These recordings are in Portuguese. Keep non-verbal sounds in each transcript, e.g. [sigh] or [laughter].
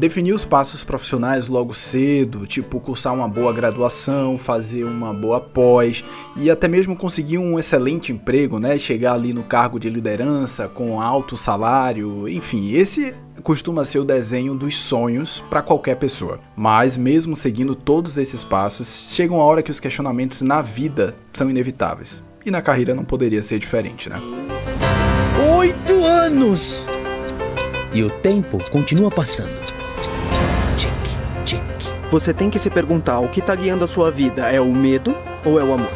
Definir os passos profissionais logo cedo, tipo cursar uma boa graduação, fazer uma boa pós e até mesmo conseguir um excelente emprego, né? Chegar ali no cargo de liderança com alto salário, enfim, esse costuma ser o desenho dos sonhos para qualquer pessoa. Mas mesmo seguindo todos esses passos, chega uma hora que os questionamentos na vida são inevitáveis. E na carreira não poderia ser diferente, né? Oito anos! E o tempo continua passando. Você tem que se perguntar: o que tá guiando a sua vida? É o medo ou é o amor?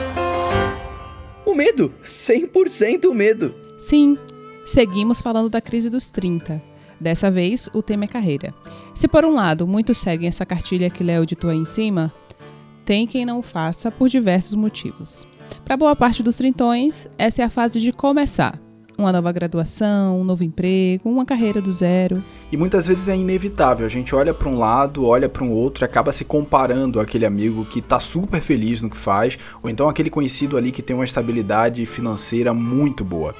O medo! 100% o medo! Sim, seguimos falando da crise dos 30. Dessa vez, o tema é carreira. Se por um lado muitos seguem essa cartilha que Léo ditou aí em cima, tem quem não faça por diversos motivos. Para boa parte dos trintões, essa é a fase de começar, uma nova graduação, um novo emprego, uma carreira do zero. E muitas vezes é inevitável. A gente olha para um lado, olha para um outro e acaba se comparando àquele amigo que está super feliz no que faz, ou então aquele conhecido ali que tem uma estabilidade financeira muito boa.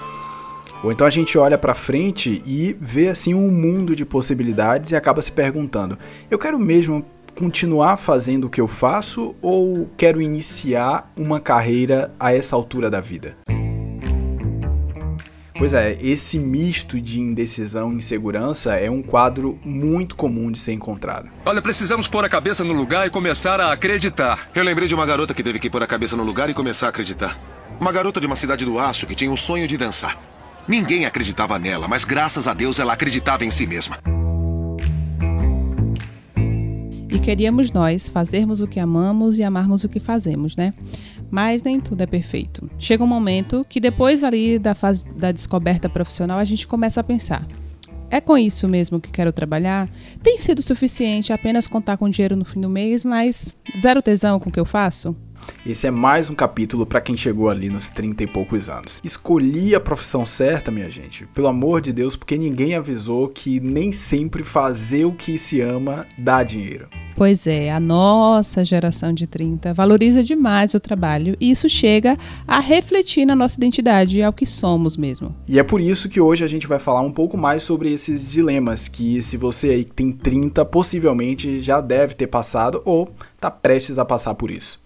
Ou então a gente olha para frente e vê assim um mundo de possibilidades e acaba se perguntando: eu quero mesmo continuar fazendo o que eu faço ou quero iniciar uma carreira a essa altura da vida? Pois é, esse misto de indecisão e insegurança é um quadro muito comum de ser encontrado. Olha, precisamos pôr a cabeça no lugar e começar a acreditar. Eu lembrei de uma garota que teve que pôr a cabeça no lugar e começar a acreditar. Uma garota de uma cidade do aço que tinha o sonho de dançar. Ninguém acreditava nela, mas graças a Deus ela acreditava em si mesma. E queríamos nós fazermos o que amamos e amarmos o que fazemos, né? Mas nem tudo é perfeito. Chega um momento que depois ali da fase da descoberta profissional a gente começa a pensar: é com isso mesmo que quero trabalhar? Tem sido suficiente apenas contar com dinheiro no fim do mês, mas zero tesão com o que eu faço? Esse é mais um capítulo para quem chegou ali nos 30 e poucos anos. Escolhi a profissão certa, minha gente, pelo amor de Deus, porque ninguém avisou que nem sempre fazer o que se ama dá dinheiro. Pois é, a nossa geração de 30 valoriza demais o trabalho e isso chega a refletir na nossa identidade, ao que somos mesmo. E é por isso que hoje a gente vai falar um pouco mais sobre esses dilemas que se você aí tem 30 possivelmente já deve ter passado ou está prestes a passar por isso.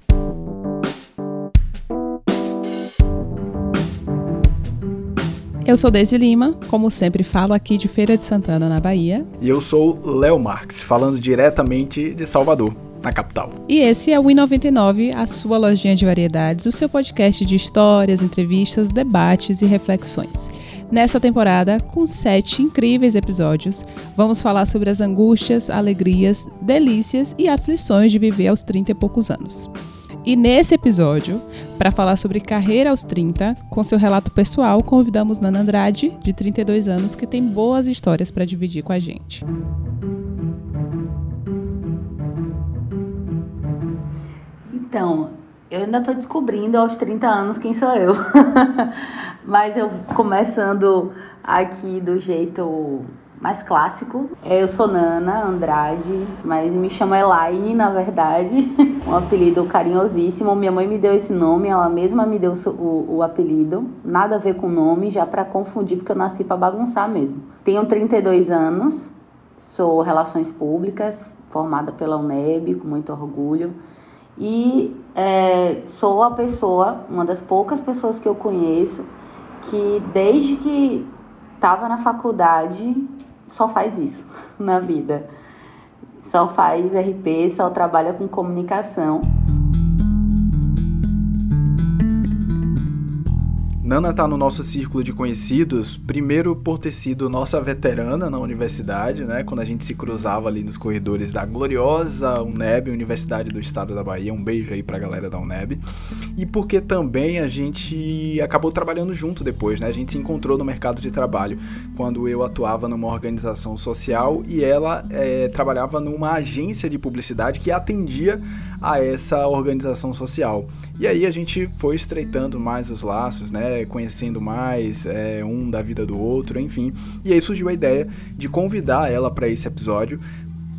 Eu sou Deise Lima, como sempre falo aqui de Feira de Santana, na Bahia. E eu sou Léo Marques, falando diretamente de Salvador, na capital. E esse é o I99, a sua lojinha de variedades, o seu podcast de histórias, entrevistas, debates e reflexões. Nessa temporada, com sete incríveis episódios, vamos falar sobre as angústias, alegrias, delícias e aflições de viver aos 30 e poucos anos. E nesse episódio, para falar sobre carreira aos 30, com seu relato pessoal, convidamos Nana Andrade, de 32 anos, que tem boas histórias para dividir com a gente. Então, eu ainda estou descobrindo aos 30 anos quem sou eu. [laughs] Mas eu começando aqui do jeito mais clássico. É, eu sou Nana Andrade, mas me chamo Elaine, na verdade. [laughs] um apelido carinhosíssimo. Minha mãe me deu esse nome, ela mesma me deu o, o apelido. Nada a ver com o nome, já para confundir, porque eu nasci para bagunçar mesmo. Tenho 32 anos, sou Relações Públicas, formada pela UNEB, com muito orgulho. E é, sou a pessoa, uma das poucas pessoas que eu conheço, que desde que estava na faculdade só faz isso [laughs] na vida. Só faz RP, só trabalha com comunicação. Nana está no nosso círculo de conhecidos, primeiro por ter sido nossa veterana na universidade, né? Quando a gente se cruzava ali nos corredores da gloriosa UNEB, Universidade do Estado da Bahia. Um beijo aí pra galera da UNEB. E porque também a gente acabou trabalhando junto depois, né? A gente se encontrou no mercado de trabalho quando eu atuava numa organização social e ela é, trabalhava numa agência de publicidade que atendia a essa organização social. E aí a gente foi estreitando mais os laços, né? Conhecendo mais é, um da vida do outro, enfim. E aí surgiu a ideia de convidar ela para esse episódio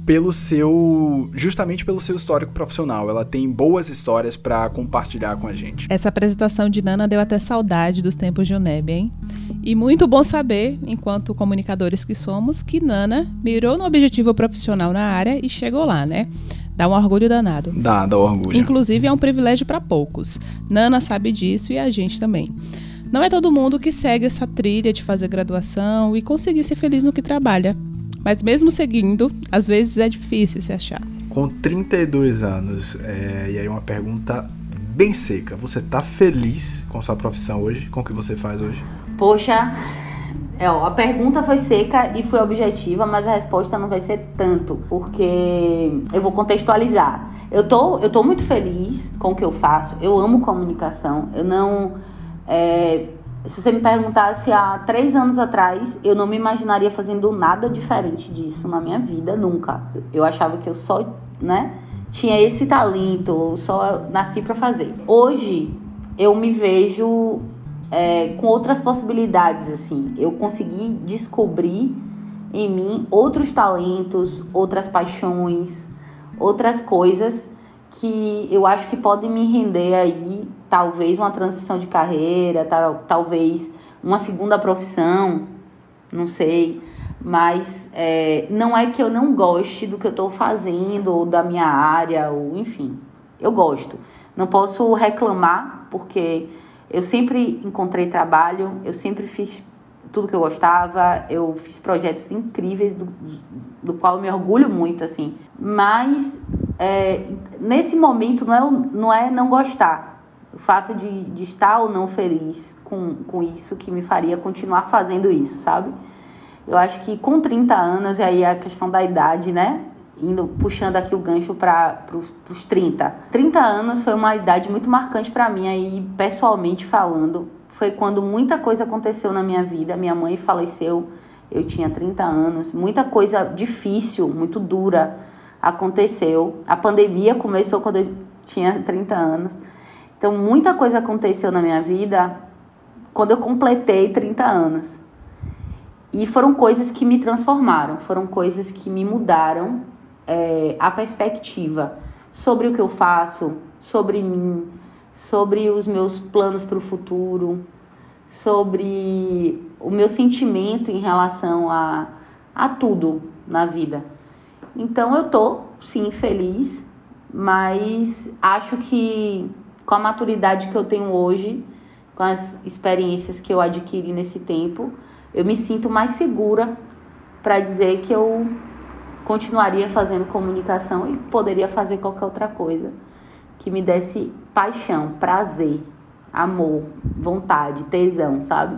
pelo seu. justamente pelo seu histórico profissional. Ela tem boas histórias para compartilhar com a gente. Essa apresentação de Nana deu até saudade dos tempos de Uneb, hein? E muito bom saber, enquanto comunicadores que somos, que Nana mirou no objetivo profissional na área e chegou lá, né? Dá um orgulho danado. Dá, dá orgulho. Inclusive é um privilégio para poucos. Nana sabe disso e a gente também. Não é todo mundo que segue essa trilha de fazer graduação e conseguir ser feliz no que trabalha. Mas mesmo seguindo, às vezes é difícil se achar. Com 32 anos, é, e aí uma pergunta bem seca. Você tá feliz com sua profissão hoje? Com o que você faz hoje? Poxa, é, ó, a pergunta foi seca e foi objetiva, mas a resposta não vai ser tanto, porque eu vou contextualizar. Eu tô, eu tô muito feliz com o que eu faço, eu amo comunicação, eu não. É, se você me perguntasse há três anos atrás, eu não me imaginaria fazendo nada diferente disso na minha vida, nunca. Eu achava que eu só, né, tinha esse talento, eu só nasci para fazer. Hoje, eu me vejo é, com outras possibilidades, assim. Eu consegui descobrir em mim outros talentos, outras paixões, outras coisas que eu acho que podem me render aí, talvez uma transição de carreira, tal, talvez uma segunda profissão, não sei. Mas é, não é que eu não goste do que eu estou fazendo, ou da minha área, ou enfim. Eu gosto. Não posso reclamar, porque eu sempre encontrei trabalho, eu sempre fiz tudo que eu gostava, eu fiz projetos incríveis do, do qual eu me orgulho muito, assim. Mas é, nesse momento não é, não é não gostar. O fato de, de estar ou não feliz com, com isso que me faria continuar fazendo isso, sabe? Eu acho que com 30 anos, e aí a questão da idade, né? indo puxando aqui o gancho para os 30. 30 anos foi uma idade muito marcante para mim aí pessoalmente falando. Foi quando muita coisa aconteceu na minha vida. Minha mãe faleceu, eu tinha 30 anos. Muita coisa difícil, muito dura aconteceu. A pandemia começou quando eu tinha 30 anos. Então muita coisa aconteceu na minha vida quando eu completei 30 anos. E foram coisas que me transformaram, foram coisas que me mudaram é, a perspectiva sobre o que eu faço, sobre mim, sobre os meus planos para o futuro, sobre o meu sentimento em relação a, a tudo na vida. Então eu tô sim feliz, mas acho que com a maturidade que eu tenho hoje, com as experiências que eu adquiri nesse tempo, eu me sinto mais segura para dizer que eu continuaria fazendo comunicação e poderia fazer qualquer outra coisa que me desse paixão, prazer, amor, vontade, tesão, sabe?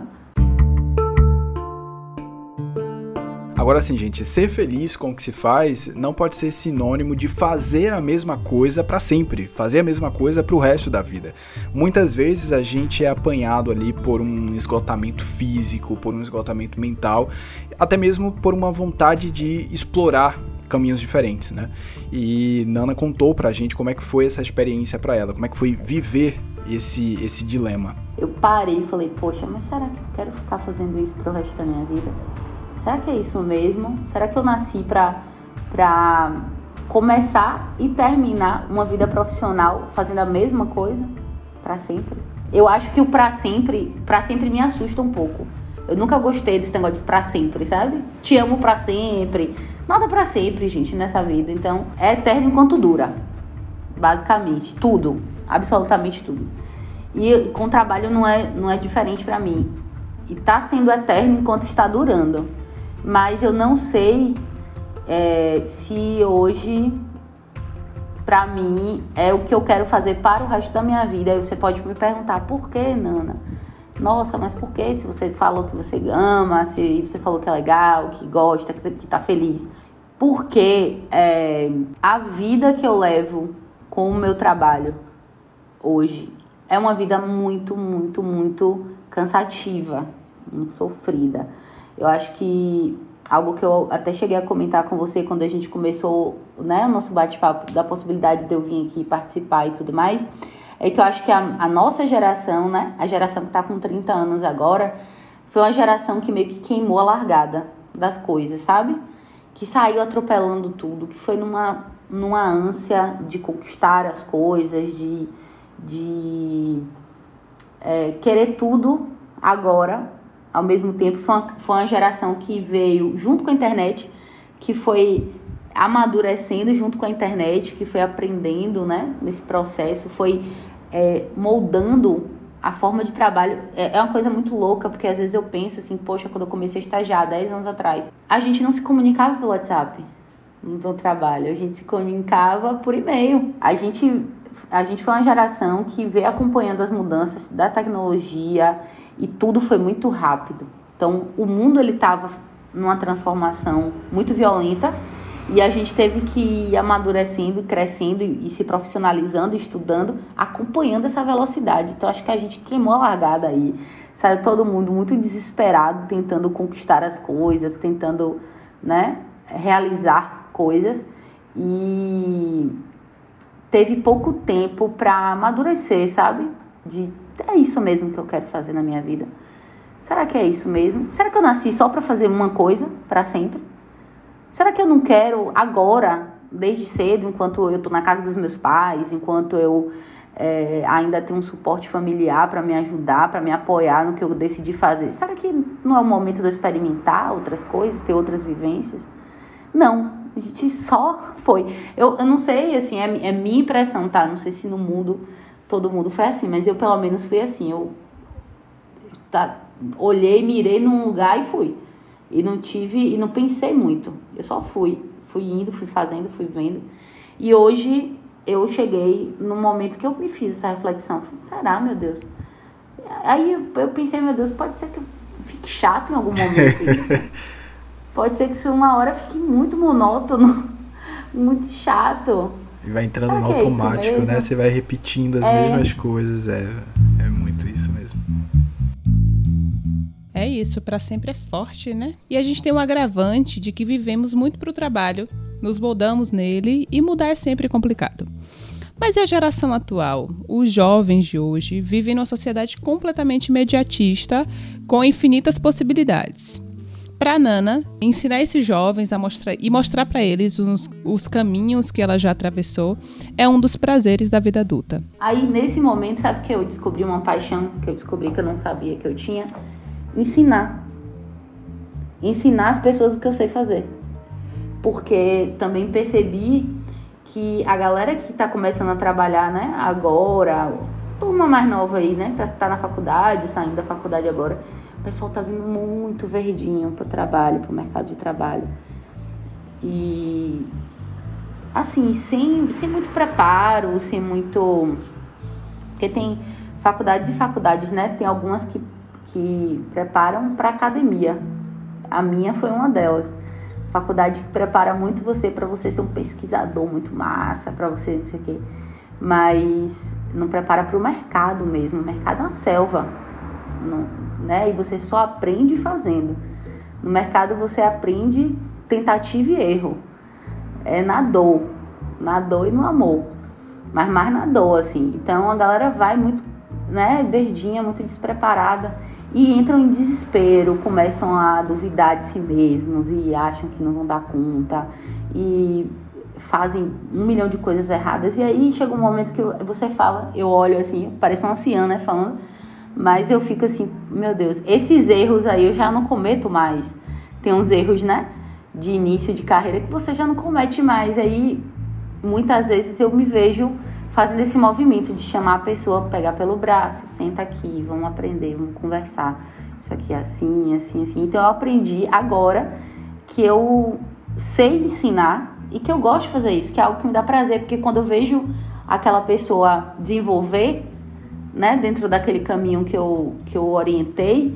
Agora sim, gente, ser feliz com o que se faz não pode ser sinônimo de fazer a mesma coisa para sempre, fazer a mesma coisa para o resto da vida. Muitas vezes a gente é apanhado ali por um esgotamento físico, por um esgotamento mental, até mesmo por uma vontade de explorar caminhos diferentes, né? E Nana contou pra gente como é que foi essa experiência para ela, como é que foi viver esse esse dilema. Eu parei e falei, poxa, mas será que eu quero ficar fazendo isso pro resto da minha vida? Será que é isso mesmo? Será que eu nasci para para começar e terminar uma vida profissional fazendo a mesma coisa para sempre? Eu acho que o para sempre, para sempre me assusta um pouco. Eu nunca gostei desse negócio de para sempre, sabe? Te amo para sempre. Nada para sempre, gente, nessa vida. Então, é eterno enquanto dura. Basicamente, tudo, absolutamente tudo. E com trabalho não é não é diferente para mim. E tá sendo eterno enquanto está durando mas eu não sei é, se hoje para mim é o que eu quero fazer para o resto da minha vida. Aí você pode me perguntar por que, Nana? Nossa, mas por que? Se você falou que você ama, se você falou que é legal, que gosta, que, tá feliz. Porque é, a vida que eu levo com o meu trabalho hoje é uma vida muito, muito, muito cansativa, muito sofrida. Eu acho que algo que eu até cheguei a comentar com você quando a gente começou né, o nosso bate-papo da possibilidade de eu vir aqui participar e tudo mais, é que eu acho que a, a nossa geração, né, a geração que está com 30 anos agora, foi uma geração que meio que queimou a largada das coisas, sabe? que saiu atropelando tudo, que foi numa, numa ânsia de conquistar as coisas, de, de é, querer tudo agora, ao mesmo tempo. Foi uma, foi uma geração que veio junto com a internet, que foi amadurecendo junto com a internet, que foi aprendendo né, nesse processo, foi é, moldando a forma de trabalho. É, é uma coisa muito louca, porque às vezes eu penso assim, poxa, quando eu comecei a estagiar 10 anos atrás, a gente não se comunicava pelo WhatsApp no trabalho, a gente se comunicava por e-mail. A gente, a gente foi uma geração que veio acompanhando as mudanças da tecnologia e tudo foi muito rápido. Então, o mundo ele estava numa transformação muito violenta e a gente teve que ir amadurecendo, crescendo e, se profissionalizando, estudando, acompanhando essa velocidade. Então acho que a gente queimou a largada aí. Saiu todo mundo muito desesperado, tentando conquistar as coisas, tentando, né, realizar coisas. E teve pouco tempo para amadurecer, sabe? De é isso mesmo que eu quero fazer na minha vida. Será que é isso mesmo? Será que eu nasci só para fazer uma coisa para sempre? Será que eu não quero agora, desde cedo, enquanto eu estou na casa dos meus pais, enquanto eu é, ainda tenho um suporte familiar para me ajudar, para me apoiar no que eu decidi fazer? Será que não é o momento de eu experimentar outras coisas, ter outras vivências? Não, a gente só foi. Eu, eu não sei, assim, é, é minha impressão, tá? Não sei se no mundo todo mundo foi assim, mas eu pelo menos fui assim. Eu tá, olhei, mirei num lugar e fui. E não tive, e não pensei muito. Eu só fui. Fui indo, fui fazendo, fui vendo. E hoje eu cheguei no momento que eu me fiz essa reflexão. Falei, será, meu Deus? Aí eu pensei, meu Deus, pode ser que fique chato em algum momento isso. [laughs] pode ser que isso uma hora fique muito monótono, [laughs] muito chato. E vai entrando no é automático, é né? Você vai repetindo as é... mesmas coisas. É, é muito isso mesmo. É isso, para sempre é forte, né? E a gente tem um agravante de que vivemos muito para o trabalho, nos moldamos nele e mudar é sempre complicado. Mas e a geração atual? Os jovens de hoje vivem numa sociedade completamente imediatista, com infinitas possibilidades. Para Nana, ensinar esses jovens a mostrar e mostrar para eles os, os caminhos que ela já atravessou é um dos prazeres da vida adulta. Aí nesse momento, sabe que eu descobri uma paixão que eu descobri que eu não sabia que eu tinha? ensinar. Ensinar as pessoas o que eu sei fazer. Porque também percebi que a galera que está começando a trabalhar, né, agora, turma mais nova aí, né, tá, tá na faculdade, saindo da faculdade agora, o pessoal tá vindo muito verdinho para o trabalho, para o mercado de trabalho. E assim, sem, sem muito preparo, sem muito. Porque tem faculdades e faculdades, né? Tem algumas que que preparam para academia. A minha foi uma delas. Faculdade que prepara muito você para você ser um pesquisador muito massa, para você não sei o quê. Mas não prepara para o mercado mesmo. O mercado é uma selva, não, né? E você só aprende fazendo. No mercado você aprende tentativa e erro. É na dor, na dor e no amor. Mas mais na dor, assim. Então a galera vai muito, né, verdinha, muito despreparada e entram em desespero, começam a duvidar de si mesmos e acham que não vão dar conta e fazem um milhão de coisas erradas. E aí chega um momento que você fala, eu olho assim, parece uma anciã, né, falando, mas eu fico assim, meu Deus, esses erros aí eu já não cometo mais. Tem uns erros, né, de início de carreira que você já não comete mais. Aí muitas vezes eu me vejo fazendo esse movimento de chamar a pessoa, pegar pelo braço, senta aqui, vamos aprender, vamos conversar. Isso aqui é assim, assim, assim. Então eu aprendi agora que eu sei ensinar e que eu gosto de fazer isso, que é algo que me dá prazer, porque quando eu vejo aquela pessoa desenvolver, né, dentro daquele caminho que eu, que eu orientei,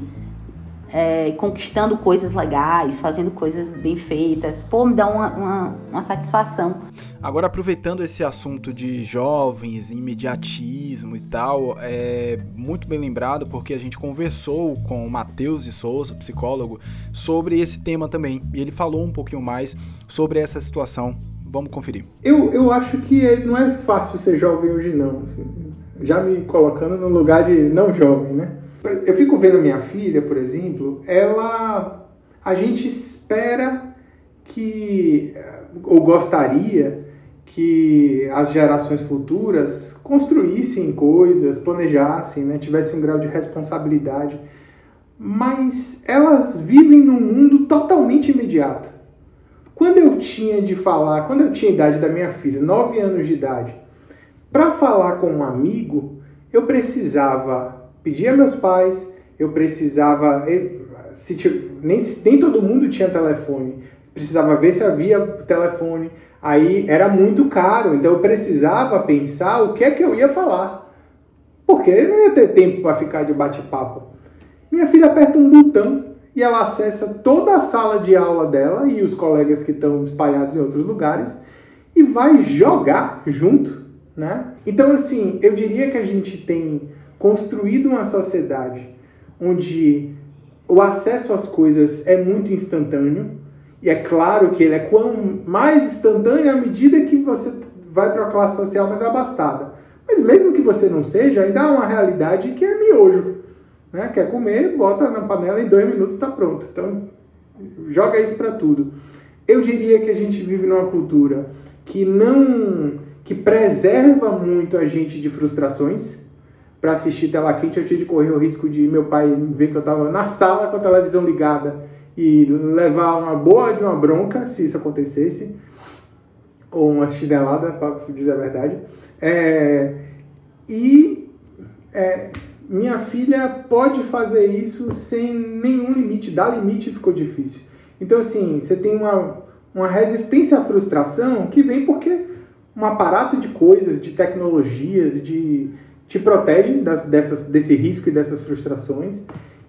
é, conquistando coisas legais, fazendo coisas bem feitas. Pô, me dá uma, uma, uma, satisfação. Agora, aproveitando esse assunto de jovens, imediatismo e tal, é muito bem lembrado porque a gente conversou com o Matheus de Souza, psicólogo, sobre esse tema também. E ele falou um pouquinho mais sobre essa situação. Vamos conferir. Eu, eu acho que não é fácil ser jovem hoje, não. Assim, já me colocando no lugar de não jovem, né? Eu fico vendo minha filha, por exemplo, ela. A gente espera que, ou gostaria que as gerações futuras construíssem coisas, planejassem, né, tivessem um grau de responsabilidade, mas elas vivem num mundo totalmente imediato. Quando eu tinha de falar, quando eu tinha a idade da minha filha, 9 anos de idade, para falar com um amigo, eu precisava pedir a meus pais, eu precisava. Se, nem, nem todo mundo tinha telefone, precisava ver se havia telefone. Aí era muito caro, então eu precisava pensar o que é que eu ia falar. Porque eu não ia ter tempo para ficar de bate-papo. Minha filha aperta um botão e ela acessa toda a sala de aula dela e os colegas que estão espalhados em outros lugares e vai jogar junto né? Então, assim, eu diria que a gente tem construído uma sociedade onde o acesso às coisas é muito instantâneo, e é claro que ele é quão mais instantâneo à medida que você vai para a classe social mais abastada. Mas mesmo que você não seja, ainda há uma realidade que é miojo. Né? Quer comer, bota na panela e dois minutos está pronto. Então, joga isso para tudo. Eu diria que a gente vive numa cultura que não que preserva muito a gente de frustrações. Para assistir tela quente, eu tinha de correr o risco de meu pai ver que eu estava na sala com a televisão ligada e levar uma boa de uma bronca, se isso acontecesse, ou uma chinelada, para dizer a verdade. É, e é, minha filha pode fazer isso sem nenhum limite, dar limite ficou difícil. Então, assim, você tem uma, uma resistência à frustração que vem porque um aparato de coisas, de tecnologias, de te protege das, dessas, desse risco e dessas frustrações.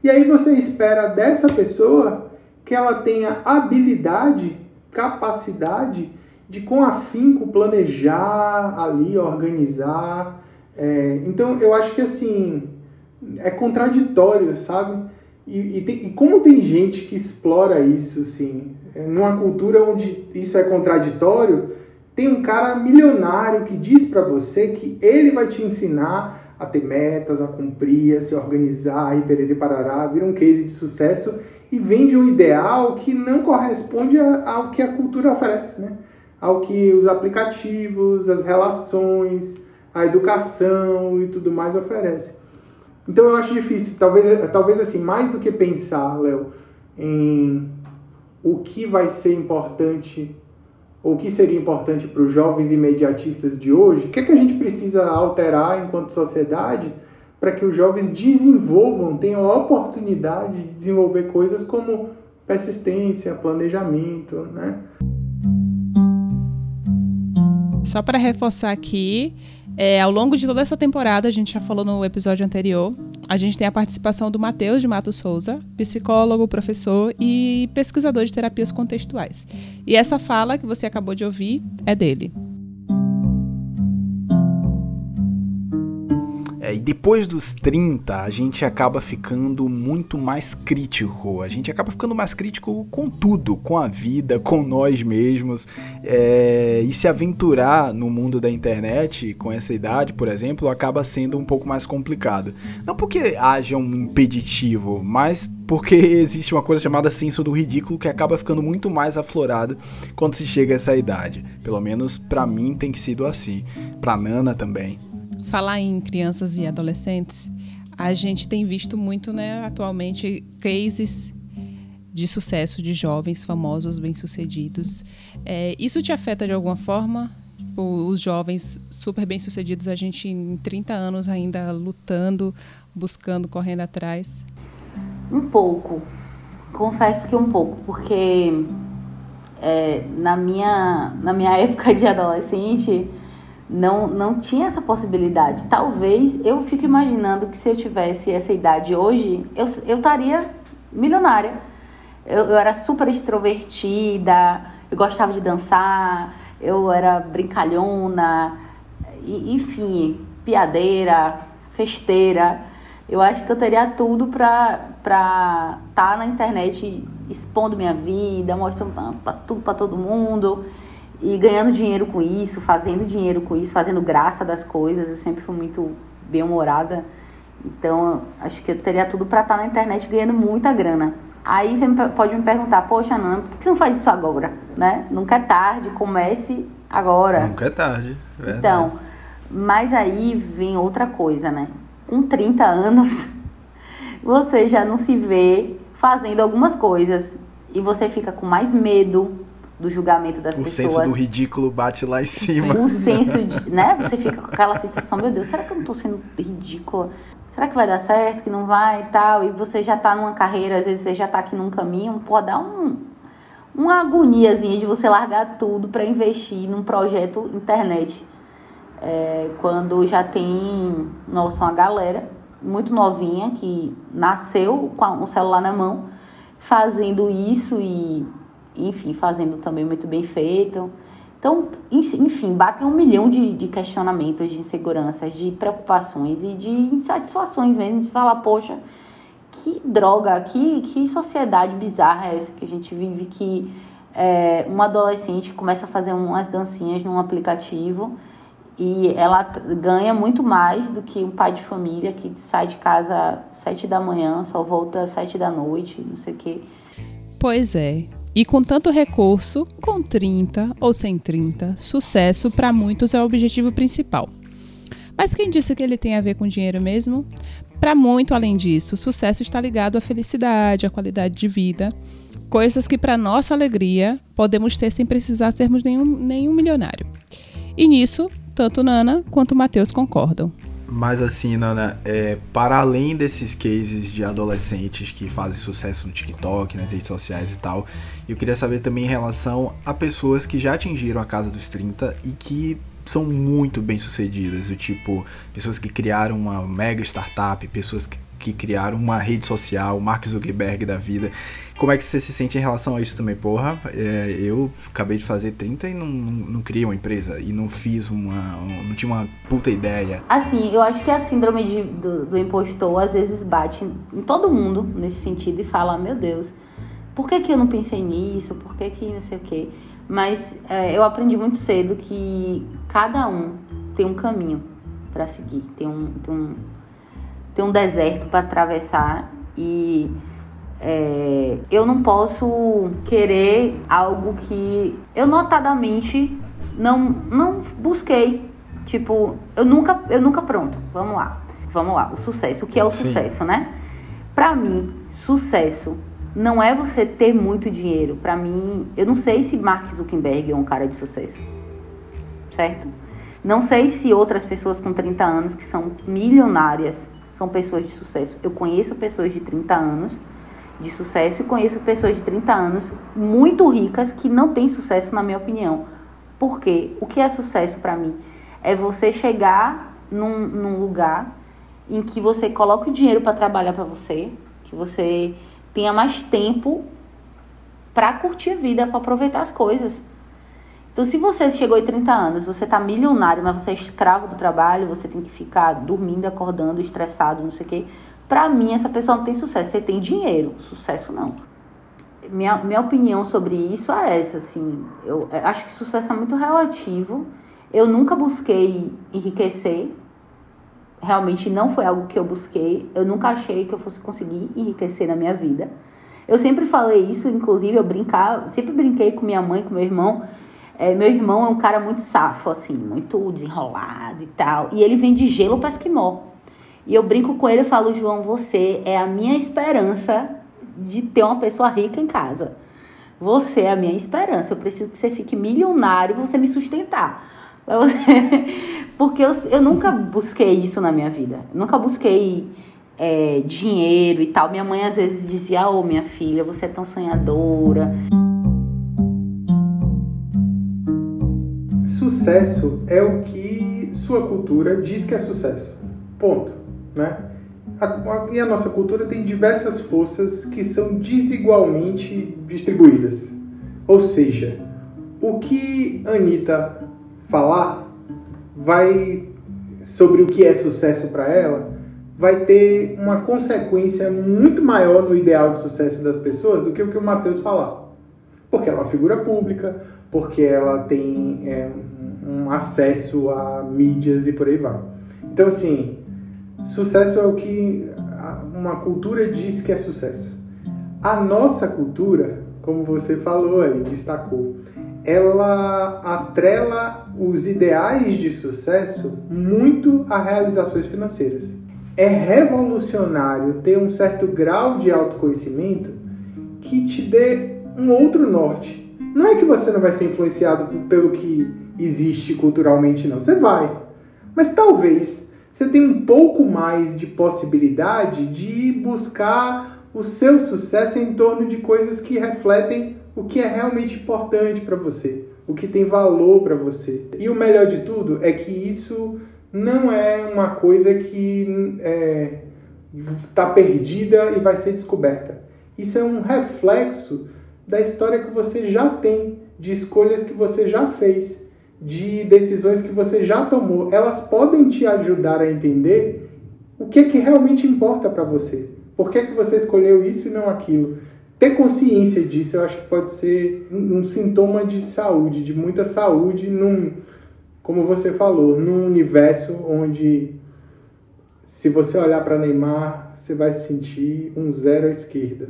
E aí você espera dessa pessoa que ela tenha habilidade, capacidade de com afinco planejar ali, organizar. É, então eu acho que assim é contraditório, sabe? E, e, tem, e, como tem gente que explora isso, assim, numa cultura onde isso é contraditório, tem um cara milionário que diz para você que ele vai te ensinar a ter metas, a cumprir, a se organizar, e perere parará, vira um case de sucesso e vende um ideal que não corresponde ao que a cultura oferece, né? Ao que os aplicativos, as relações, a educação e tudo mais oferece. Então eu acho difícil, talvez, talvez assim, mais do que pensar, Léo, em o que vai ser importante ou o que seria importante para os jovens imediatistas de hoje, o que, é que a gente precisa alterar enquanto sociedade para que os jovens desenvolvam, tenham a oportunidade de desenvolver coisas como persistência, planejamento, né? Só para reforçar aqui, é, ao longo de toda essa temporada, a gente já falou no episódio anterior, a gente tem a participação do Matheus de Mato Souza, psicólogo, professor e pesquisador de terapias contextuais. E essa fala que você acabou de ouvir é dele. É, e depois dos 30, a gente acaba ficando muito mais crítico. A gente acaba ficando mais crítico com tudo, com a vida, com nós mesmos. É, e se aventurar no mundo da internet com essa idade, por exemplo, acaba sendo um pouco mais complicado. Não porque haja um impeditivo, mas porque [laughs] existe uma coisa chamada senso do ridículo que acaba ficando muito mais aflorada quando se chega a essa idade. Pelo menos para mim tem sido assim, para Nana também falar em crianças e adolescentes, a gente tem visto muito, né, atualmente, cases de sucesso de jovens famosos, bem-sucedidos. É, isso te afeta de alguma forma? Tipo, os jovens super bem-sucedidos, a gente em 30 anos ainda lutando, buscando, correndo atrás? Um pouco. Confesso que um pouco, porque é, na, minha, na minha [laughs] época de adolescente, não, não tinha essa possibilidade. Talvez eu fico imaginando que se eu tivesse essa idade hoje, eu, eu estaria milionária. Eu, eu era super extrovertida, eu gostava de dançar, eu era brincalhona, e, enfim, piadeira, festeira. Eu acho que eu teria tudo para estar tá na internet expondo minha vida, mostrando pra, tudo para todo mundo e ganhando dinheiro com isso, fazendo dinheiro com isso, fazendo graça das coisas. Eu sempre fui muito bem-humorada. Então, acho que eu teria tudo para estar na internet ganhando muita grana. Aí você pode me perguntar, poxa, Nana, por que você não faz isso agora? Né? Nunca é tarde, comece agora. Nunca é tarde, verdade. Então, mas aí vem outra coisa, né? Com 30 anos, [laughs] você já não se vê fazendo algumas coisas e você fica com mais medo do julgamento das o pessoas. O senso do ridículo bate lá em cima. O senso, de, [laughs] né? Você fica com aquela sensação, meu Deus, será que eu não tô sendo ridícula? Será que vai dar certo, que não vai e tal? E você já tá numa carreira, às vezes você já tá aqui num caminho, pode dar um, uma agoniazinha de você largar tudo para investir num projeto internet. É, quando já tem, nossa, uma galera muito novinha que nasceu com um celular na mão, fazendo isso e, enfim, fazendo também muito bem feito. Então, enfim, batem um milhão de, de questionamentos, de inseguranças, de preocupações e de insatisfações mesmo, de falar, poxa, que droga, que, que sociedade bizarra é essa que a gente vive, que é, uma adolescente começa a fazer umas dancinhas num aplicativo e ela ganha muito mais do que um pai de família que sai de casa sete da manhã, só volta sete da noite, não sei o quê. Pois é. E com tanto recurso, com 30 ou sem 30, sucesso para muitos é o objetivo principal. Mas quem disse que ele tem a ver com dinheiro mesmo? Para muito além disso, sucesso está ligado à felicidade, à qualidade de vida, coisas que para nossa alegria podemos ter sem precisar sermos nenhum, nenhum milionário. E nisso, tanto Nana quanto Matheus concordam. Mas assim, Nana, é, para além desses cases de adolescentes que fazem sucesso no TikTok, nas redes sociais e tal, eu queria saber também em relação a pessoas que já atingiram a casa dos 30 e que são muito bem sucedidas, o tipo, pessoas que criaram uma mega startup, pessoas que que criaram uma rede social, Mark Zuckerberg da vida. Como é que você se sente em relação a isso também? Porra, é, eu acabei de fazer 30 e não, não, não criei uma empresa e não fiz uma. não tinha uma puta ideia. Assim, eu acho que a síndrome de, do, do impostor às vezes bate em todo mundo nesse sentido e fala: meu Deus, por que, que eu não pensei nisso? Por que, que não sei o quê? Mas é, eu aprendi muito cedo que cada um tem um caminho para seguir, tem um, tem um tem um deserto para atravessar e é, eu não posso querer algo que eu notadamente não, não busquei. Tipo, eu nunca, eu nunca pronto. Vamos lá. Vamos lá. O sucesso. O que é o Sim. sucesso, né? Para mim, sucesso não é você ter muito dinheiro. Para mim, eu não sei se Mark Zuckerberg é um cara de sucesso. Certo? Não sei se outras pessoas com 30 anos que são milionárias são pessoas de sucesso. Eu conheço pessoas de 30 anos de sucesso e conheço pessoas de 30 anos muito ricas que não têm sucesso, na minha opinião. Porque o que é sucesso para mim? É você chegar num, num lugar em que você coloque o dinheiro para trabalhar para você, que você tenha mais tempo para curtir a vida, para aproveitar as coisas. Então, se você chegou em 30 anos, você está milionário, mas você é escravo do trabalho, você tem que ficar dormindo, acordando, estressado, não sei o quê. Para mim, essa pessoa não tem sucesso. Você tem dinheiro, sucesso não. Minha, minha opinião sobre isso é essa, assim. Eu acho que sucesso é muito relativo. Eu nunca busquei enriquecer. Realmente não foi algo que eu busquei. Eu nunca achei que eu fosse conseguir enriquecer na minha vida. Eu sempre falei isso, inclusive eu brincava, sempre brinquei com minha mãe, com meu irmão é, meu irmão é um cara muito safo, assim, muito desenrolado e tal. E ele vem de gelo para esquimó. E eu brinco com ele e falo, João, você é a minha esperança de ter uma pessoa rica em casa. Você é a minha esperança. Eu preciso que você fique milionário e você me sustentar. [laughs] Porque eu, eu nunca busquei isso na minha vida. Nunca busquei é, dinheiro e tal. Minha mãe às vezes dizia, ô oh, minha filha, você é tão sonhadora. Sucesso é o que sua cultura diz que é sucesso. Ponto. Né? A, e a nossa cultura tem diversas forças que são desigualmente distribuídas. Ou seja, o que Anitta falar vai sobre o que é sucesso para ela vai ter uma consequência muito maior no ideal de sucesso das pessoas do que o que o Matheus falar. Porque ela é uma figura pública, porque ela tem é, um acesso a mídias e por aí vai. Então, assim, sucesso é o que uma cultura diz que é sucesso. A nossa cultura, como você falou aí, destacou, ela atrela os ideais de sucesso muito a realizações financeiras. É revolucionário ter um certo grau de autoconhecimento que te dê um outro norte. Não é que você não vai ser influenciado pelo que existe culturalmente, não. Você vai. Mas talvez você tenha um pouco mais de possibilidade de buscar o seu sucesso em torno de coisas que refletem o que é realmente importante para você, o que tem valor para você. E o melhor de tudo é que isso não é uma coisa que está é, tá perdida e vai ser descoberta. Isso é um reflexo da história que você já tem, de escolhas que você já fez, de decisões que você já tomou. Elas podem te ajudar a entender o que, é que realmente importa para você. Por que, é que você escolheu isso e não aquilo? Ter consciência disso, eu acho que pode ser um, um sintoma de saúde, de muita saúde, num, como você falou, num universo onde, se você olhar para Neymar, você vai sentir um zero à esquerda.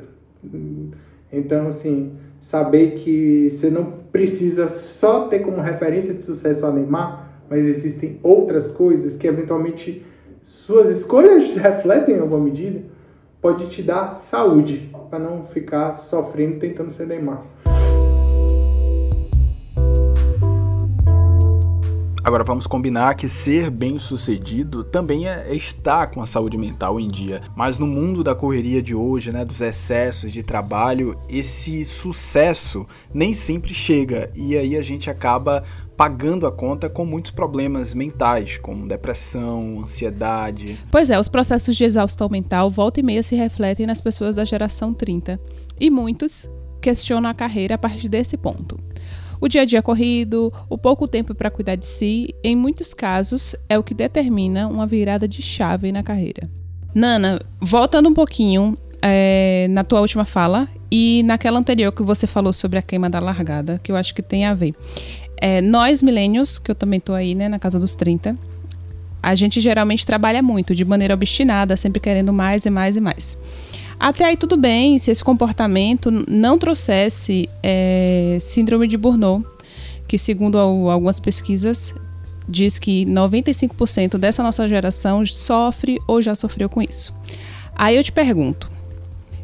Então, assim, saber que você não precisa só ter como referência de sucesso a Neymar, mas existem outras coisas que eventualmente suas escolhas [laughs] refletem em alguma medida, pode te dar saúde para não ficar sofrendo tentando ser Neymar. Agora vamos combinar que ser bem-sucedido também é estar com a saúde mental em dia. Mas no mundo da correria de hoje, né, dos excessos de trabalho, esse sucesso nem sempre chega e aí a gente acaba pagando a conta com muitos problemas mentais, como depressão, ansiedade. Pois é, os processos de exaustão mental volta e meia se refletem nas pessoas da geração 30 e muitos questionam a carreira a partir desse ponto. O dia a dia corrido, o pouco tempo para cuidar de si, em muitos casos, é o que determina uma virada de chave na carreira. Nana, voltando um pouquinho é, na tua última fala e naquela anterior que você falou sobre a queima da largada, que eu acho que tem a ver. É, nós, milênios, que eu também tô aí, né, na casa dos 30, a gente geralmente trabalha muito, de maneira obstinada, sempre querendo mais e mais e mais. Até aí tudo bem se esse comportamento não trouxesse é, síndrome de Burnout, que segundo algumas pesquisas diz que 95% dessa nossa geração sofre ou já sofreu com isso. Aí eu te pergunto,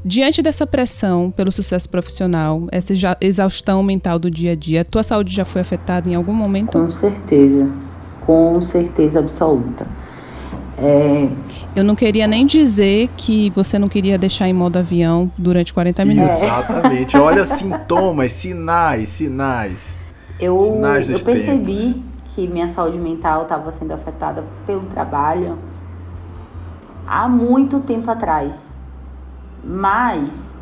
diante dessa pressão pelo sucesso profissional, essa exaustão mental do dia a dia, tua saúde já foi afetada em algum momento? Com certeza, com certeza absoluta. É... Eu não queria nem dizer que você não queria deixar em modo avião durante 40 minutos. Exatamente. Olha sintomas, sinais, sinais. Eu, sinais eu percebi tempos. que minha saúde mental estava sendo afetada pelo trabalho há muito tempo atrás. Mas,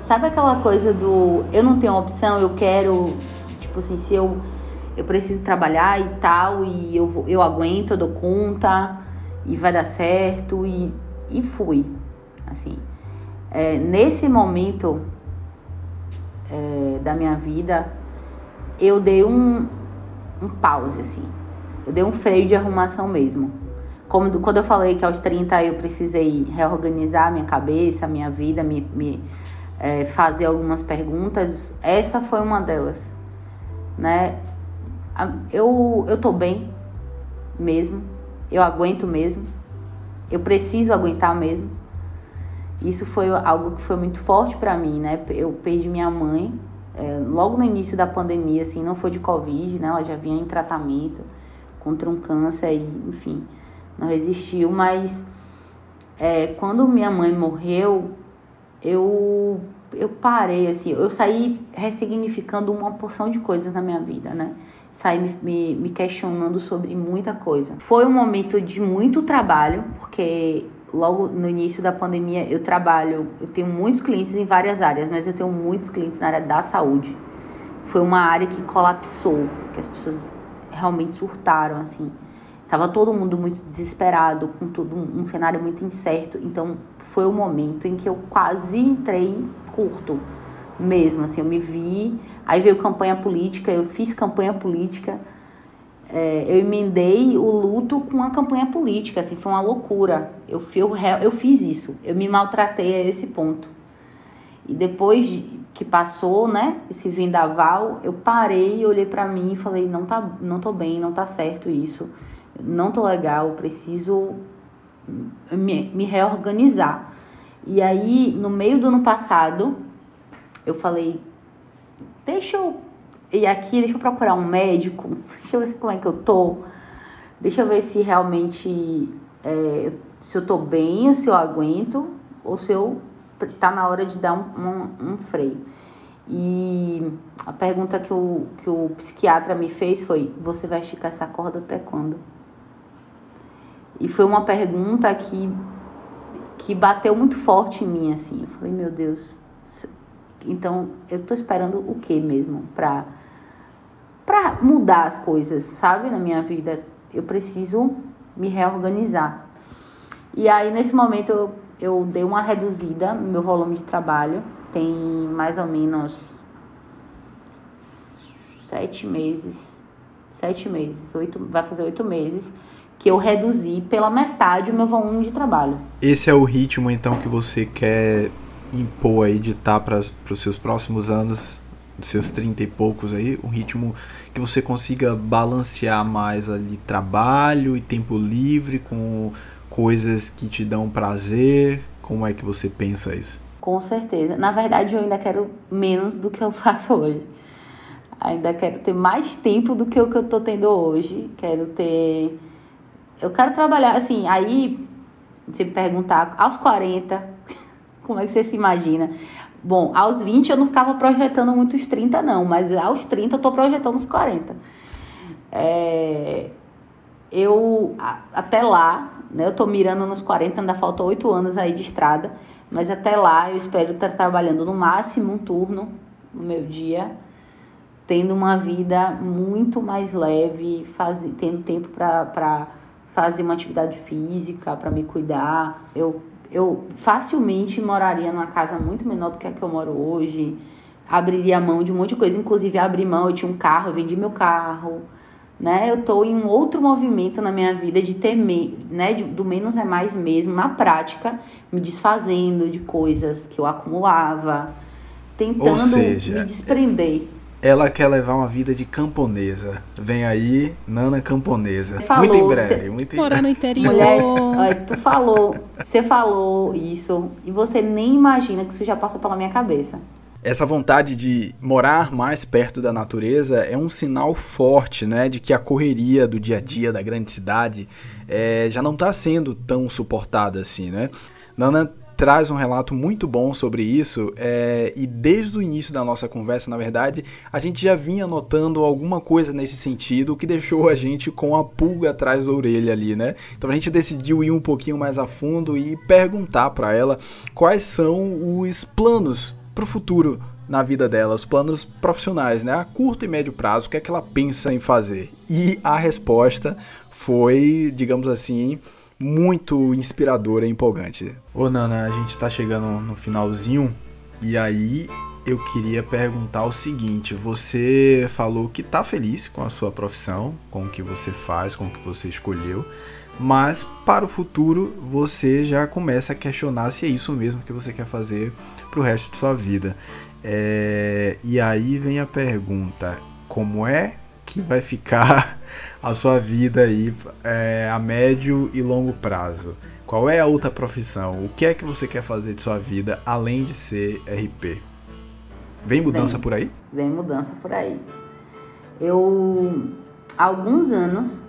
sabe aquela coisa do eu não tenho opção, eu quero, tipo assim, se eu, eu preciso trabalhar e tal, e eu, eu aguento, eu dou conta e vai dar certo e, e fui, assim. É, nesse momento é, da minha vida, eu dei um, um pause, assim. Eu dei um freio de arrumação mesmo. Como quando eu falei que aos 30 eu precisei reorganizar minha cabeça, minha vida, me, me é, fazer algumas perguntas, essa foi uma delas, né? Eu, eu tô bem mesmo, eu aguento mesmo, eu preciso aguentar mesmo. Isso foi algo que foi muito forte para mim, né? Eu perdi minha mãe é, logo no início da pandemia, assim, não foi de Covid, né? Ela já vinha em tratamento contra um câncer e, enfim, não resistiu. Mas é, quando minha mãe morreu, eu, eu parei, assim, eu saí ressignificando uma porção de coisas na minha vida, né? Sair me, me, me questionando sobre muita coisa. Foi um momento de muito trabalho, porque logo no início da pandemia eu trabalho, eu tenho muitos clientes em várias áreas, mas eu tenho muitos clientes na área da saúde. Foi uma área que colapsou, que as pessoas realmente surtaram assim. Tava todo mundo muito desesperado, com tudo um, cenário muito incerto. Então foi o momento em que eu quase entrei curto mesmo, assim, eu me vi. Aí veio campanha política, eu fiz campanha política. É, eu emendei o luto com a campanha política, assim, foi uma loucura. Eu, eu, eu fiz isso, eu me maltratei a esse ponto. E depois de- que passou, né, esse vendaval, eu parei, olhei pra mim e falei, não tá, não tô bem, não tá certo isso. Não tô legal, preciso me, me reorganizar. E aí, no meio do ano passado, eu falei, deixa eu ir aqui, deixa eu procurar um médico, [laughs] deixa eu ver como é que eu tô, deixa eu ver se realmente é, se eu tô bem, ou se eu aguento, ou se eu tá na hora de dar um, um, um freio. E a pergunta que o, que o psiquiatra me fez foi: Você vai esticar essa corda até quando? E foi uma pergunta que, que bateu muito forte em mim, assim. Eu falei: Meu Deus, então eu tô esperando o que mesmo pra, pra mudar as coisas, sabe, na minha vida? Eu preciso me reorganizar. E aí, nesse momento, eu, eu dei uma reduzida no meu volume de trabalho. Tem mais ou menos sete meses. Sete meses. Oito, vai fazer oito meses. Que eu reduzi pela metade o meu volume de trabalho. Esse é o ritmo, então, que você quer impor aí, ditar para os seus próximos anos, seus 30 e poucos aí, um ritmo que você consiga balancear mais ali trabalho e tempo livre com coisas que te dão prazer. Como é que você pensa isso? Com certeza. Na verdade, eu ainda quero menos do que eu [laughs] faço hoje. Ainda quero ter mais tempo do que o que eu tô tendo hoje. Quero ter. Eu quero trabalhar, assim, aí, você me perguntar, aos 40, como é que você se imagina? Bom, aos 20 eu não ficava projetando muitos 30, não, mas aos 30 eu tô projetando os 40. É, eu, até lá, né, eu tô mirando nos 40, ainda falta 8 anos aí de estrada, mas até lá eu espero estar trabalhando no máximo um turno no meu dia, tendo uma vida muito mais leve, faz, tendo tempo para fazer uma atividade física, para me cuidar. Eu, eu facilmente moraria numa casa muito menor do que a que eu moro hoje, abriria mão de um monte de coisa, inclusive abri mão, eu tinha um carro, eu vendi meu carro, né? Eu tô em um outro movimento na minha vida de ter, me, né, de- do menos é mais mesmo, na prática, me desfazendo de coisas que eu acumulava, tentando seja, me desprender. Ela quer levar uma vida de camponesa. Vem aí, Nana Camponesa. Falou, muito em breve, você- muito em Morar no interior. Mulher, olha, tu falou, você falou isso e você nem imagina que isso já passou pela minha cabeça. Essa vontade de morar mais perto da natureza é um sinal forte, né, de que a correria do dia a dia da grande cidade eh, já não está sendo tão suportada assim, né? Nana traz um relato muito bom sobre isso eh, e desde o início da nossa conversa, na verdade, a gente já vinha notando alguma coisa nesse sentido que deixou a gente com a pulga atrás da orelha ali, né? Então a gente decidiu ir um pouquinho mais a fundo e perguntar para ela quais são os planos para o futuro na vida dela, os planos profissionais, né? A curto e médio prazo, o que é que ela pensa em fazer? E a resposta foi, digamos assim, muito inspiradora e empolgante. Ô Nana, a gente tá chegando no finalzinho e aí eu queria perguntar o seguinte: você falou que tá feliz com a sua profissão, com o que você faz, com o que você escolheu, mas para o futuro você já começa a questionar se é isso mesmo que você quer fazer pro resto de sua vida. É, e aí vem a pergunta: como é que vai ficar [laughs] a sua vida aí é, a médio e longo prazo? Qual é a outra profissão? O que é que você quer fazer de sua vida além de ser RP? Vem mudança Vem. por aí? Vem mudança por aí. Eu, há alguns anos,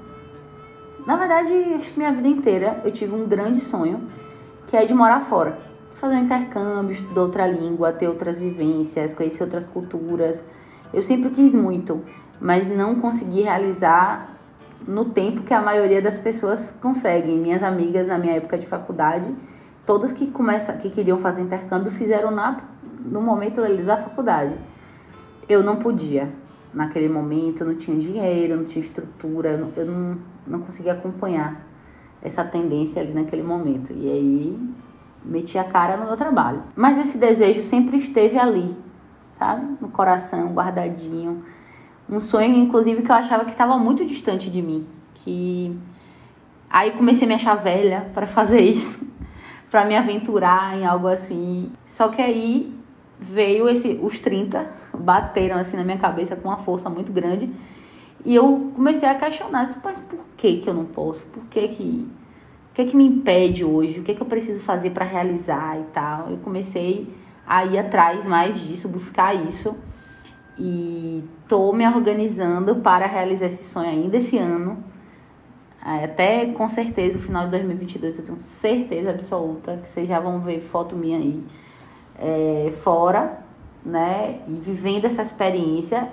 na verdade, acho que minha vida inteira, eu tive um grande sonho, que é de morar fora. Fazer um intercâmbio, estudar outra língua, ter outras vivências, conhecer outras culturas. Eu sempre quis muito, mas não consegui realizar no tempo que a maioria das pessoas conseguem. Minhas amigas na minha época de faculdade, todas que começa, que queriam fazer intercâmbio fizeram na, no momento ali da faculdade. Eu não podia. Naquele momento eu não tinha dinheiro, não tinha estrutura, eu não, eu não, não conseguia acompanhar essa tendência ali naquele momento. E aí meti a cara no meu trabalho. Mas esse desejo sempre esteve ali, sabe? No coração, guardadinho. Um sonho, inclusive, que eu achava que estava muito distante de mim. Que aí comecei a me achar velha para fazer isso, [laughs] para me aventurar em algo assim. Só que aí veio esse os 30, bateram assim na minha cabeça com uma força muito grande. E eu comecei a questionar, disse, mas por que que eu não posso? Por que que o que que me impede hoje? O que que eu preciso fazer para realizar e tal? Eu comecei a ir atrás mais disso, buscar isso. E tô me organizando para realizar esse sonho ainda esse ano. Até com certeza, o final de 2022, eu tenho certeza absoluta que vocês já vão ver foto minha aí é, fora, né? E vivendo essa experiência.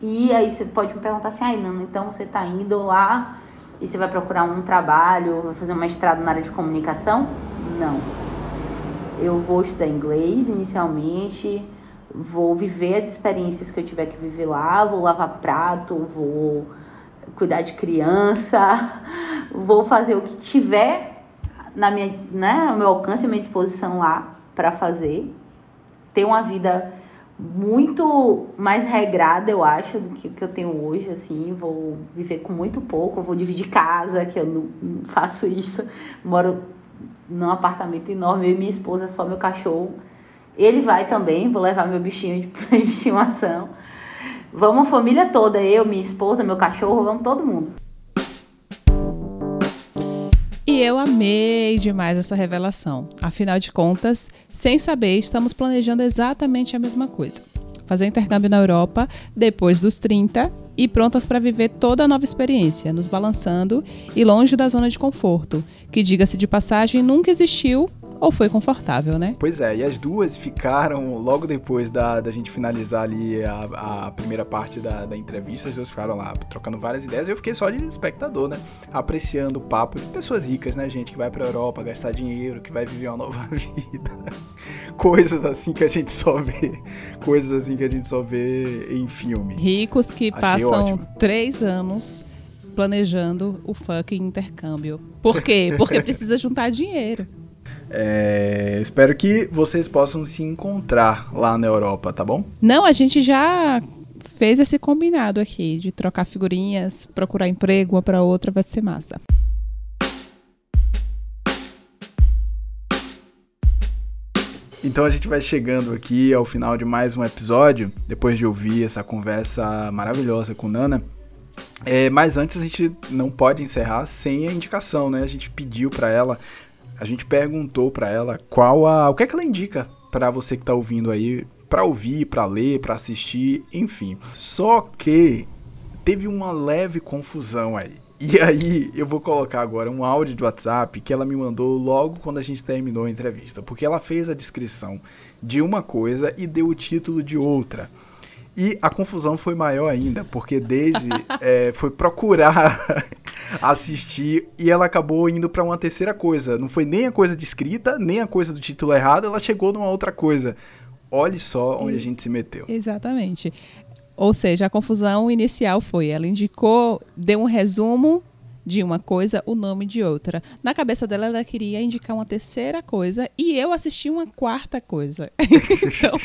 E aí você pode me perguntar assim, ai, não, então você tá indo lá e você vai procurar um trabalho, vai fazer um mestrado na área de comunicação? Não. Eu vou estudar inglês inicialmente, vou viver as experiências que eu tiver que viver lá, vou lavar prato, vou cuidar de criança, [laughs] vou fazer o que tiver na minha, né, ao meu alcance, à minha disposição lá para fazer. Ter uma vida muito mais regrada, eu acho, do que que eu tenho hoje, assim, vou viver com muito pouco, vou dividir casa, que eu não, não faço isso. Moro num apartamento enorme, eu e minha esposa, só meu cachorro. Ele vai também, vou levar meu bichinho de [laughs] estimação. Vamos família toda, eu, minha esposa, meu cachorro, vamos todo mundo. E eu amei demais essa revelação. Afinal de contas, sem saber, estamos planejando exatamente a mesma coisa. Fazer intercâmbio na Europa depois dos 30 e prontas para viver toda a nova experiência, nos balançando e longe da zona de conforto, que, diga-se de passagem, nunca existiu ou foi confortável, né? Pois é, e as duas ficaram, logo depois da, da gente finalizar ali a, a primeira parte da, da entrevista, as duas ficaram lá trocando várias ideias e eu fiquei só de espectador, né? Apreciando o papo de pessoas ricas, né, gente? Que vai pra Europa gastar dinheiro, que vai viver uma nova [laughs] vida. Coisas assim que a gente só vê. Coisas assim que a gente só vê em filme. Ricos que Achei passam ótimo. três anos planejando o fucking intercâmbio. Por quê? Porque precisa juntar dinheiro. É, espero que vocês possam se encontrar lá na Europa, tá bom? Não, a gente já fez esse combinado aqui de trocar figurinhas, procurar emprego uma para outra, vai ser massa. Então a gente vai chegando aqui ao final de mais um episódio, depois de ouvir essa conversa maravilhosa com Nana. É, mas antes a gente não pode encerrar sem a indicação, né? A gente pediu para ela a gente perguntou para ela qual a, o que é que ela indica para você que tá ouvindo aí, para ouvir, para ler, para assistir, enfim. Só que teve uma leve confusão aí. E aí, eu vou colocar agora um áudio do WhatsApp que ela me mandou logo quando a gente terminou a entrevista, porque ela fez a descrição de uma coisa e deu o título de outra. E a confusão foi maior ainda, porque Daisy é, [laughs] foi procurar [laughs] assistir e ela acabou indo para uma terceira coisa. Não foi nem a coisa de escrita, nem a coisa do título errado, ela chegou numa outra coisa. Olhe só onde a gente se meteu. Exatamente. Ou seja, a confusão inicial foi, ela indicou, deu um resumo de uma coisa, o nome de outra. Na cabeça dela, ela queria indicar uma terceira coisa e eu assisti uma quarta coisa. [laughs] então,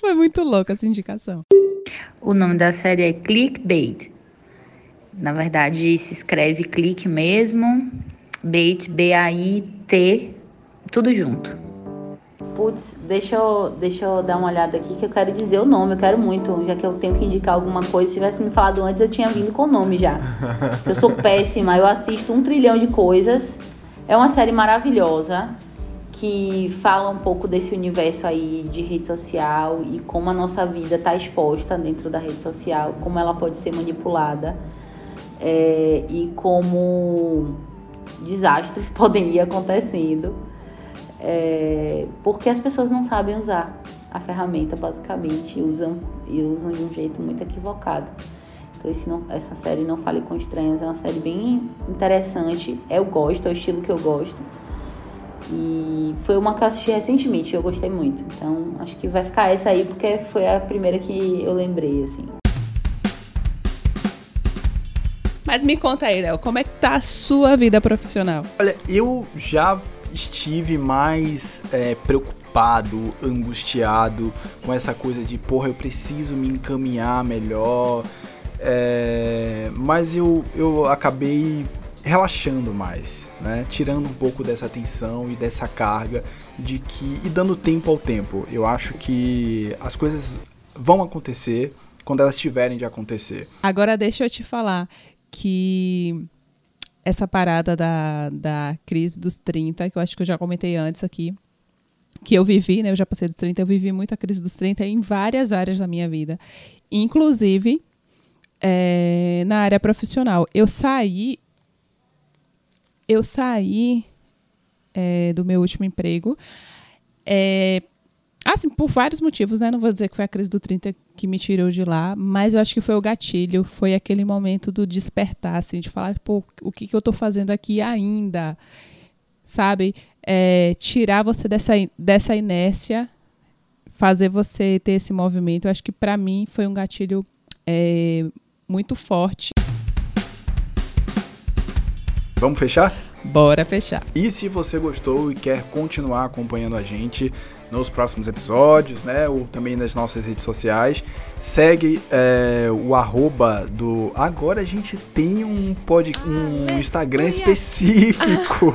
foi muito louca essa indicação. O nome da série é Clickbait. Na verdade, se escreve clique mesmo, bait, B-A-I-T, tudo junto. Putz, deixa eu, deixa eu dar uma olhada aqui que eu quero dizer o nome, eu quero muito, já que eu tenho que indicar alguma coisa. Se tivesse me falado antes, eu tinha vindo com o nome já. [laughs] Eu sou péssima, eu assisto um trilhão de coisas. É uma série maravilhosa que fala um pouco desse universo aí de rede social e como a nossa vida está exposta dentro da rede social, como ela pode ser manipulada é, e como desastres [laughs] podem ir acontecendo é, porque as pessoas não sabem usar a ferramenta basicamente usam e usam de um jeito muito equivocado. Então esse não, essa série Não Fale com Estranhos é uma série bem interessante. Eu gosto, é o estilo que eu gosto. E foi uma que eu assisti recentemente, eu gostei muito. Então acho que vai ficar essa aí porque foi a primeira que eu lembrei, assim. Mas me conta aí, Léo, como é que tá a sua vida profissional? Olha, eu já estive mais é, preocupado, angustiado com essa coisa de, porra, eu preciso me encaminhar melhor. É, mas eu, eu acabei relaxando mais, né? Tirando um pouco dessa tensão e dessa carga de que e dando tempo ao tempo. Eu acho que as coisas vão acontecer quando elas tiverem de acontecer. Agora deixa eu te falar que essa parada da, da crise dos 30, que eu acho que eu já comentei antes aqui, que eu vivi, né? Eu já passei dos 30, eu vivi muito a crise dos 30 em várias áreas da minha vida. Inclusive é, na área profissional. Eu saí. Eu saí é, do meu último emprego. É, assim, por vários motivos, né? Não vou dizer que foi a crise do 30 que me tirou de lá, mas eu acho que foi o gatilho, foi aquele momento do despertar, assim, de falar, pô, o que, que eu tô fazendo aqui ainda? Sabe? É, tirar você dessa, dessa inércia, fazer você ter esse movimento. Eu acho que para mim foi um gatilho é, muito forte. Vamos fechar? Bora fechar. E se você gostou e quer continuar acompanhando a gente nos próximos episódios, né? Ou também nas nossas redes sociais, segue é, o arroba do. Agora a gente tem um, pod... um Instagram específico.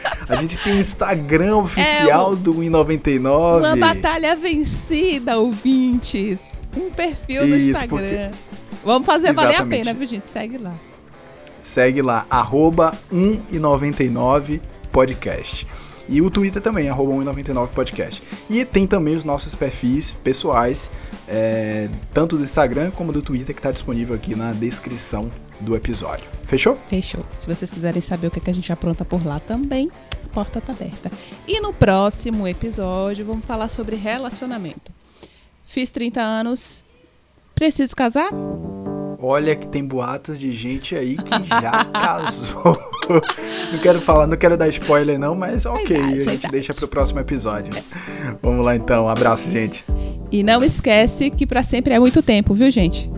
[laughs] a gente tem um Instagram oficial é um... do 1,99. Uma batalha vencida, ouvintes. Um perfil no Instagram. Porque... Vamos fazer Exatamente. valer a pena, viu, gente? Segue lá. Segue lá, arroba 1,99 podcast. E o Twitter também, arroba 1,99 podcast. E tem também os nossos perfis pessoais, é, tanto do Instagram como do Twitter, que está disponível aqui na descrição do episódio. Fechou? Fechou. Se vocês quiserem saber o que, é que a gente apronta por lá também, a porta tá aberta. E no próximo episódio, vamos falar sobre relacionamento. Fiz 30 anos, preciso casar? Olha que tem boatos de gente aí que já [laughs] casou. não quero falar, não quero dar spoiler não, mas ok, verdade, a gente verdade. deixa pro próximo episódio. Vamos lá então, um abraço, gente. E não esquece que para sempre é muito tempo, viu, gente?